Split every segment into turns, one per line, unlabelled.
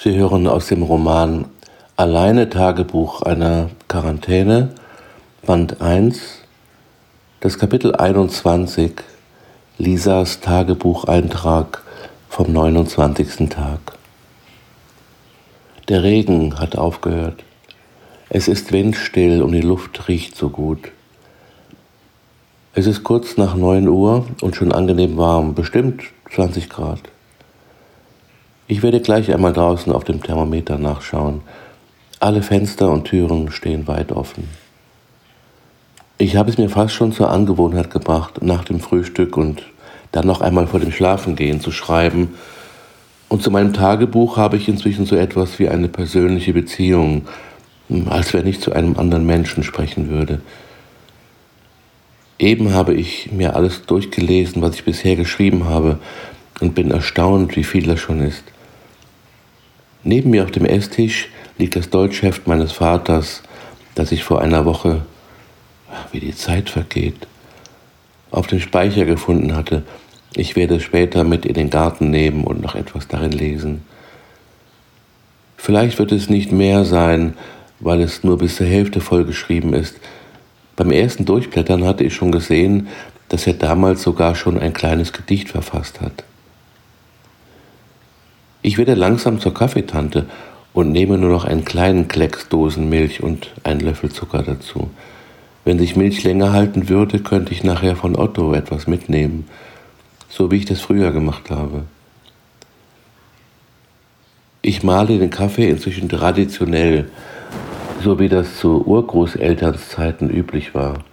Sie hören aus dem Roman Alleine Tagebuch einer Quarantäne, Band 1, das Kapitel 21, Lisas Tagebucheintrag vom 29. Tag. Der Regen hat aufgehört. Es ist windstill und die Luft riecht so gut. Es ist kurz nach 9 Uhr und schon angenehm warm, bestimmt 20 Grad. Ich werde gleich einmal draußen auf dem Thermometer nachschauen. Alle Fenster und Türen stehen weit offen. Ich habe es mir fast schon zur Angewohnheit gebracht, nach dem Frühstück und dann noch einmal vor dem Schlafengehen zu schreiben. Und zu meinem Tagebuch habe ich inzwischen so etwas wie eine persönliche Beziehung, als wenn ich zu einem anderen Menschen sprechen würde. Eben habe ich mir alles durchgelesen, was ich bisher geschrieben habe, und bin erstaunt, wie viel das schon ist. Neben mir auf dem Esstisch liegt das Deutschheft meines Vaters, das ich vor einer Woche, wie die Zeit vergeht, auf dem Speicher gefunden hatte. Ich werde es später mit in den Garten nehmen und noch etwas darin lesen. Vielleicht wird es nicht mehr sein, weil es nur bis zur Hälfte vollgeschrieben ist. Beim ersten Durchblättern hatte ich schon gesehen, dass er damals sogar schon ein kleines Gedicht verfasst hat. Ich werde langsam zur Kaffeetante und nehme nur noch einen kleinen Klecks Dosenmilch und einen Löffel Zucker dazu. Wenn sich Milch länger halten würde, könnte ich nachher von Otto etwas mitnehmen, so wie ich das früher gemacht habe. Ich male den Kaffee inzwischen traditionell, so wie das zu Urgroßelternszeiten üblich war.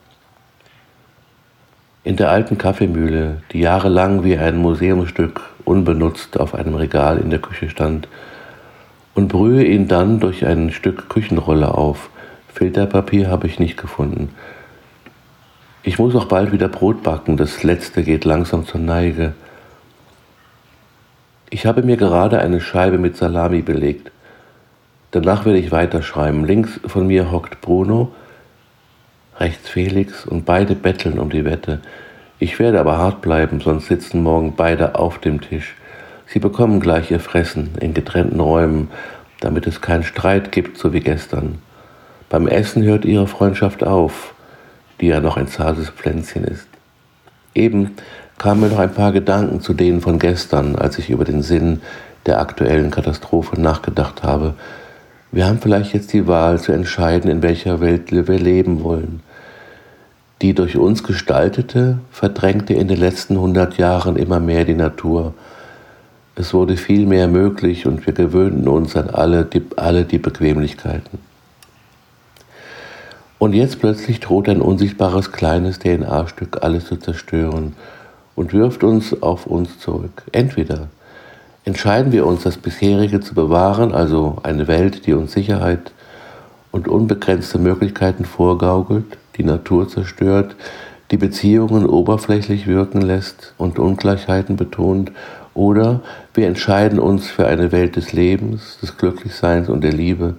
In der alten Kaffeemühle, die jahrelang wie ein Museumsstück unbenutzt auf einem Regal in der Küche stand, und brühe ihn dann durch ein Stück Küchenrolle auf. Filterpapier habe ich nicht gefunden. Ich muss auch bald wieder Brot backen, das letzte geht langsam zur Neige. Ich habe mir gerade eine Scheibe mit Salami belegt. Danach werde ich weiterschreiben. Links von mir hockt Bruno, rechts Felix und beide betteln um die Wette. Ich werde aber hart bleiben, sonst sitzen morgen beide auf dem Tisch. Sie bekommen gleich ihr Fressen in getrennten Räumen, damit es keinen Streit gibt, so wie gestern. Beim Essen hört ihre Freundschaft auf, die ja noch ein zartes Pflänzchen ist. Eben kamen mir noch ein paar Gedanken zu denen von gestern, als ich über den Sinn der aktuellen Katastrophe nachgedacht habe. Wir haben vielleicht jetzt die Wahl zu entscheiden, in welcher Welt wir leben wollen. Die durch uns gestaltete verdrängte in den letzten hundert Jahren immer mehr die Natur. Es wurde viel mehr möglich und wir gewöhnten uns an alle die, alle die Bequemlichkeiten. Und jetzt plötzlich droht ein unsichtbares kleines DNA-Stück alles zu zerstören und wirft uns auf uns zurück. Entweder entscheiden wir uns, das bisherige zu bewahren, also eine Welt, die uns Sicherheit und unbegrenzte Möglichkeiten vorgaukelt, die Natur zerstört, die Beziehungen oberflächlich wirken lässt und Ungleichheiten betont, oder wir entscheiden uns für eine Welt des Lebens, des Glücklichseins und der Liebe,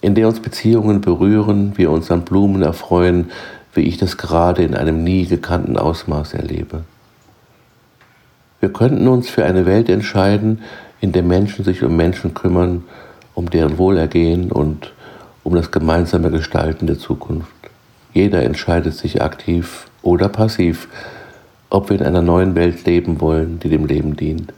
in der uns Beziehungen berühren, wir uns an Blumen erfreuen, wie ich das gerade in einem nie gekannten Ausmaß erlebe. Wir könnten uns für eine Welt entscheiden, in der Menschen sich um Menschen kümmern, um deren Wohlergehen und um das gemeinsame Gestalten der Zukunft. Jeder entscheidet sich aktiv oder passiv, ob wir in einer neuen Welt leben wollen, die dem Leben dient.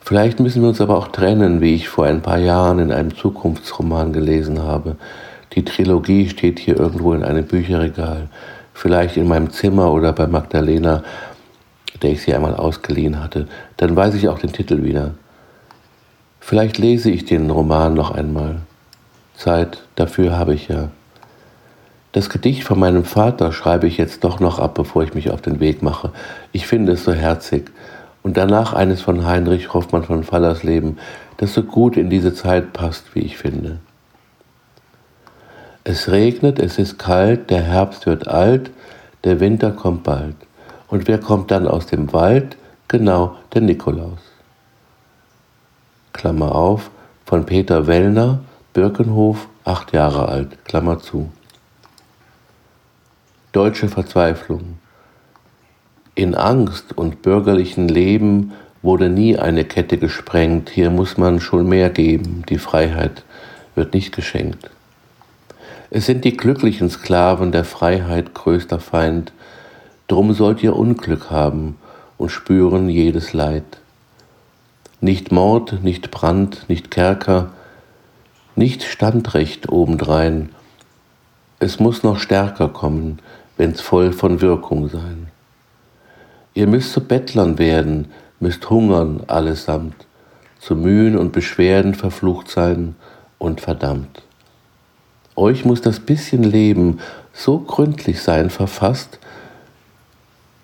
Vielleicht müssen wir uns aber auch trennen, wie ich vor ein paar Jahren in einem Zukunftsroman gelesen habe. Die Trilogie steht hier irgendwo in einem Bücherregal, vielleicht in meinem Zimmer oder bei Magdalena, der ich sie einmal ausgeliehen hatte. Dann weiß ich auch den Titel wieder. Vielleicht lese ich den Roman noch einmal. Zeit dafür habe ich ja. Das Gedicht von meinem Vater schreibe ich jetzt doch noch ab, bevor ich mich auf den Weg mache. Ich finde es so herzig. Und danach eines von Heinrich Hoffmann von Fallersleben, das so gut in diese Zeit passt, wie ich finde. Es regnet, es ist kalt, der Herbst wird alt, der Winter kommt bald. Und wer kommt dann aus dem Wald? Genau, der Nikolaus. Klammer auf, von Peter Wellner, Birkenhof, acht Jahre alt, Klammer zu. Deutsche Verzweiflung. In Angst und bürgerlichen Leben wurde nie eine Kette gesprengt, hier muss man schon mehr geben, die Freiheit wird nicht geschenkt. Es sind die glücklichen Sklaven der Freiheit größter Feind, drum sollt ihr Unglück haben und spüren jedes Leid. Nicht Mord, nicht Brand, nicht Kerker, nicht Standrecht obendrein, es muss noch stärker kommen, wenn's voll von Wirkung sein. Ihr müsst zu Bettlern werden, müsst hungern allesamt, zu Mühen und Beschwerden verflucht sein und verdammt. Euch muss das bisschen Leben so gründlich sein verfasst,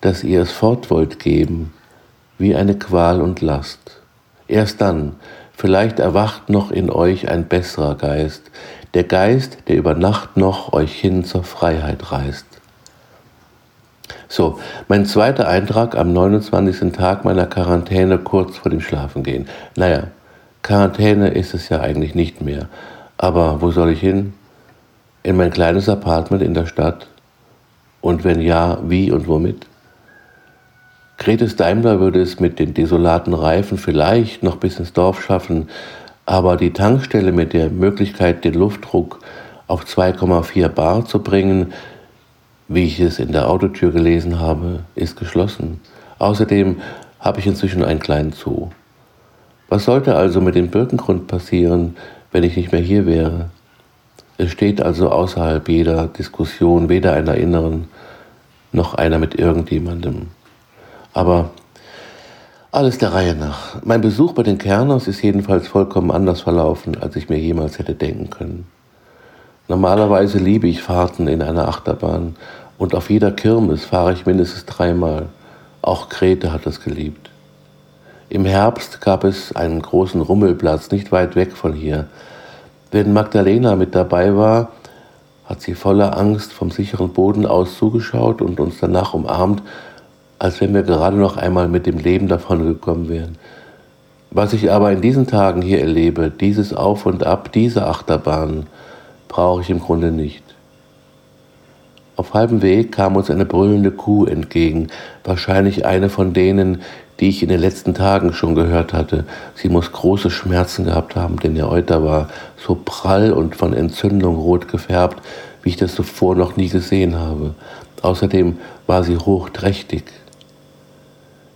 dass ihr es fort wollt geben, wie eine Qual und Last. Erst dann, vielleicht erwacht noch in euch ein besserer Geist, der Geist, der über Nacht noch euch hin zur Freiheit reißt. So, mein zweiter Eintrag am 29. Tag meiner Quarantäne kurz vor dem Schlafengehen. Naja, Quarantäne ist es ja eigentlich nicht mehr. Aber wo soll ich hin? In mein kleines Apartment in der Stadt? Und wenn ja, wie und womit? Gretes Daimler würde es mit den desolaten Reifen vielleicht noch bis ins Dorf schaffen, aber die Tankstelle mit der Möglichkeit, den Luftdruck auf 2,4 Bar zu bringen, wie ich es in der Autotür gelesen habe, ist geschlossen. Außerdem habe ich inzwischen einen kleinen Zoo. Was sollte also mit dem Birkengrund passieren, wenn ich nicht mehr hier wäre? Es steht also außerhalb jeder Diskussion, weder einer inneren noch einer mit irgendjemandem. Aber alles der Reihe nach. Mein Besuch bei den Kerners ist jedenfalls vollkommen anders verlaufen, als ich mir jemals hätte denken können. Normalerweise liebe ich Fahrten in einer Achterbahn und auf jeder Kirmes fahre ich mindestens dreimal. Auch Grete hat das geliebt. Im Herbst gab es einen großen Rummelplatz nicht weit weg von hier. Wenn Magdalena mit dabei war, hat sie voller Angst vom sicheren Boden aus zugeschaut und uns danach umarmt, als wenn wir gerade noch einmal mit dem Leben davon gekommen wären. Was ich aber in diesen Tagen hier erlebe, dieses Auf und Ab, diese Achterbahn, brauche ich im Grunde nicht. Auf halbem Weg kam uns eine brüllende Kuh entgegen, wahrscheinlich eine von denen, die ich in den letzten Tagen schon gehört hatte. Sie muss große Schmerzen gehabt haben, denn der Euter war so prall und von Entzündung rot gefärbt, wie ich das zuvor noch nie gesehen habe. Außerdem war sie hochträchtig.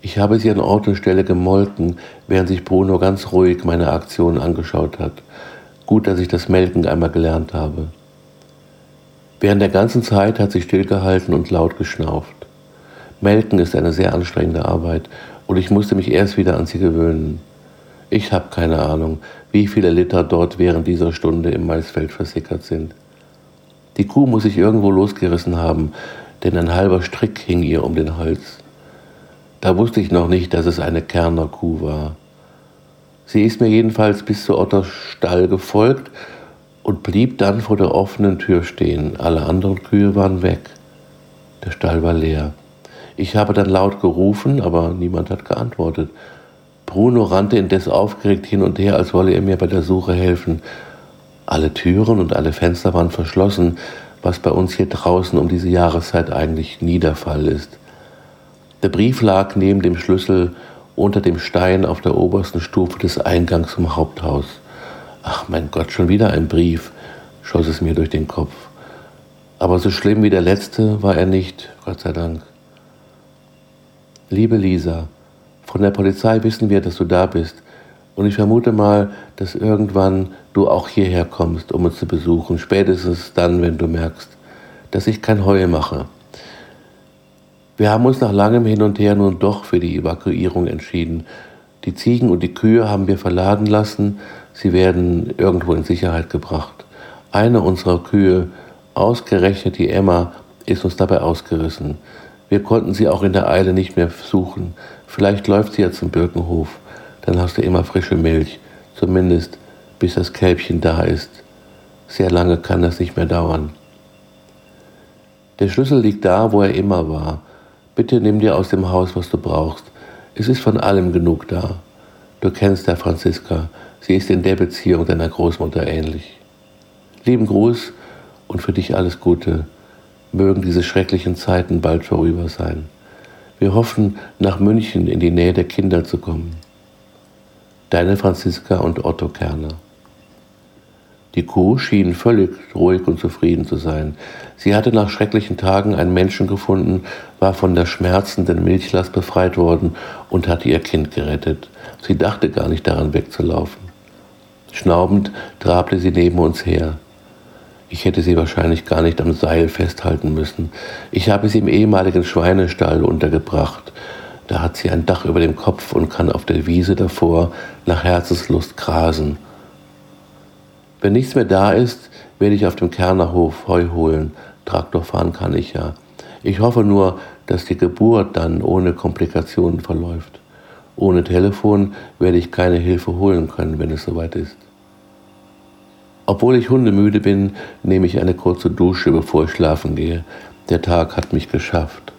Ich habe sie an Ort und Stelle gemolken, während sich Bruno ganz ruhig meine Aktion angeschaut hat. Gut, dass ich das Melken einmal gelernt habe. Während der ganzen Zeit hat sie stillgehalten und laut geschnauft. Melken ist eine sehr anstrengende Arbeit und ich musste mich erst wieder an sie gewöhnen. Ich habe keine Ahnung, wie viele Liter dort während dieser Stunde im Maisfeld versickert sind. Die Kuh muss sich irgendwo losgerissen haben, denn ein halber Strick hing ihr um den Hals. Da wusste ich noch nicht, dass es eine Kerner Kuh war. Sie ist mir jedenfalls bis zu Otters Stall gefolgt und blieb dann vor der offenen Tür stehen. Alle anderen Kühe waren weg. Der Stall war leer. Ich habe dann laut gerufen, aber niemand hat geantwortet. Bruno rannte indes aufgeregt hin und her, als wolle er mir bei der Suche helfen. Alle Türen und alle Fenster waren verschlossen, was bei uns hier draußen um diese Jahreszeit eigentlich nie der Fall ist. Der Brief lag neben dem Schlüssel unter dem Stein auf der obersten Stufe des Eingangs zum Haupthaus. Ach mein Gott, schon wieder ein Brief, schoss es mir durch den Kopf. Aber so schlimm wie der letzte war er nicht, Gott sei Dank. Liebe Lisa, von der Polizei wissen wir, dass du da bist. Und ich vermute mal, dass irgendwann du auch hierher kommst, um uns zu besuchen. Spätestens dann, wenn du merkst, dass ich kein Heu mache. Wir haben uns nach langem Hin und Her nun doch für die Evakuierung entschieden. Die Ziegen und die Kühe haben wir verladen lassen Sie werden irgendwo in Sicherheit gebracht. Eine unserer Kühe, ausgerechnet die Emma, ist uns dabei ausgerissen. Wir konnten sie auch in der Eile nicht mehr suchen. Vielleicht läuft sie ja zum Birkenhof. Dann hast du immer frische Milch. Zumindest bis das Kälbchen da ist. Sehr lange kann das nicht mehr dauern. Der Schlüssel liegt da, wo er immer war. Bitte nimm dir aus dem Haus, was du brauchst. Es ist von allem genug da. Du kennst der Franziska. Sie ist in der Beziehung deiner Großmutter ähnlich. Lieben Gruß und für dich alles Gute. Mögen diese schrecklichen Zeiten bald vorüber sein. Wir hoffen, nach München in die Nähe der Kinder zu kommen. Deine Franziska und Otto Kerner. Die Kuh schien völlig ruhig und zufrieden zu sein. Sie hatte nach schrecklichen Tagen einen Menschen gefunden, war von der schmerzenden Milchlast befreit worden und hatte ihr Kind gerettet. Sie dachte gar nicht daran wegzulaufen. Schnaubend trabte sie neben uns her. Ich hätte sie wahrscheinlich gar nicht am Seil festhalten müssen. Ich habe sie im ehemaligen Schweinestall untergebracht. Da hat sie ein Dach über dem Kopf und kann auf der Wiese davor nach Herzenslust grasen. Wenn nichts mehr da ist, werde ich auf dem Kernerhof Heu holen. Traktor fahren kann ich ja. Ich hoffe nur, dass die Geburt dann ohne Komplikationen verläuft. Ohne Telefon werde ich keine Hilfe holen können, wenn es soweit ist. Obwohl ich hundemüde bin, nehme ich eine kurze Dusche, bevor ich schlafen gehe. Der Tag hat mich geschafft.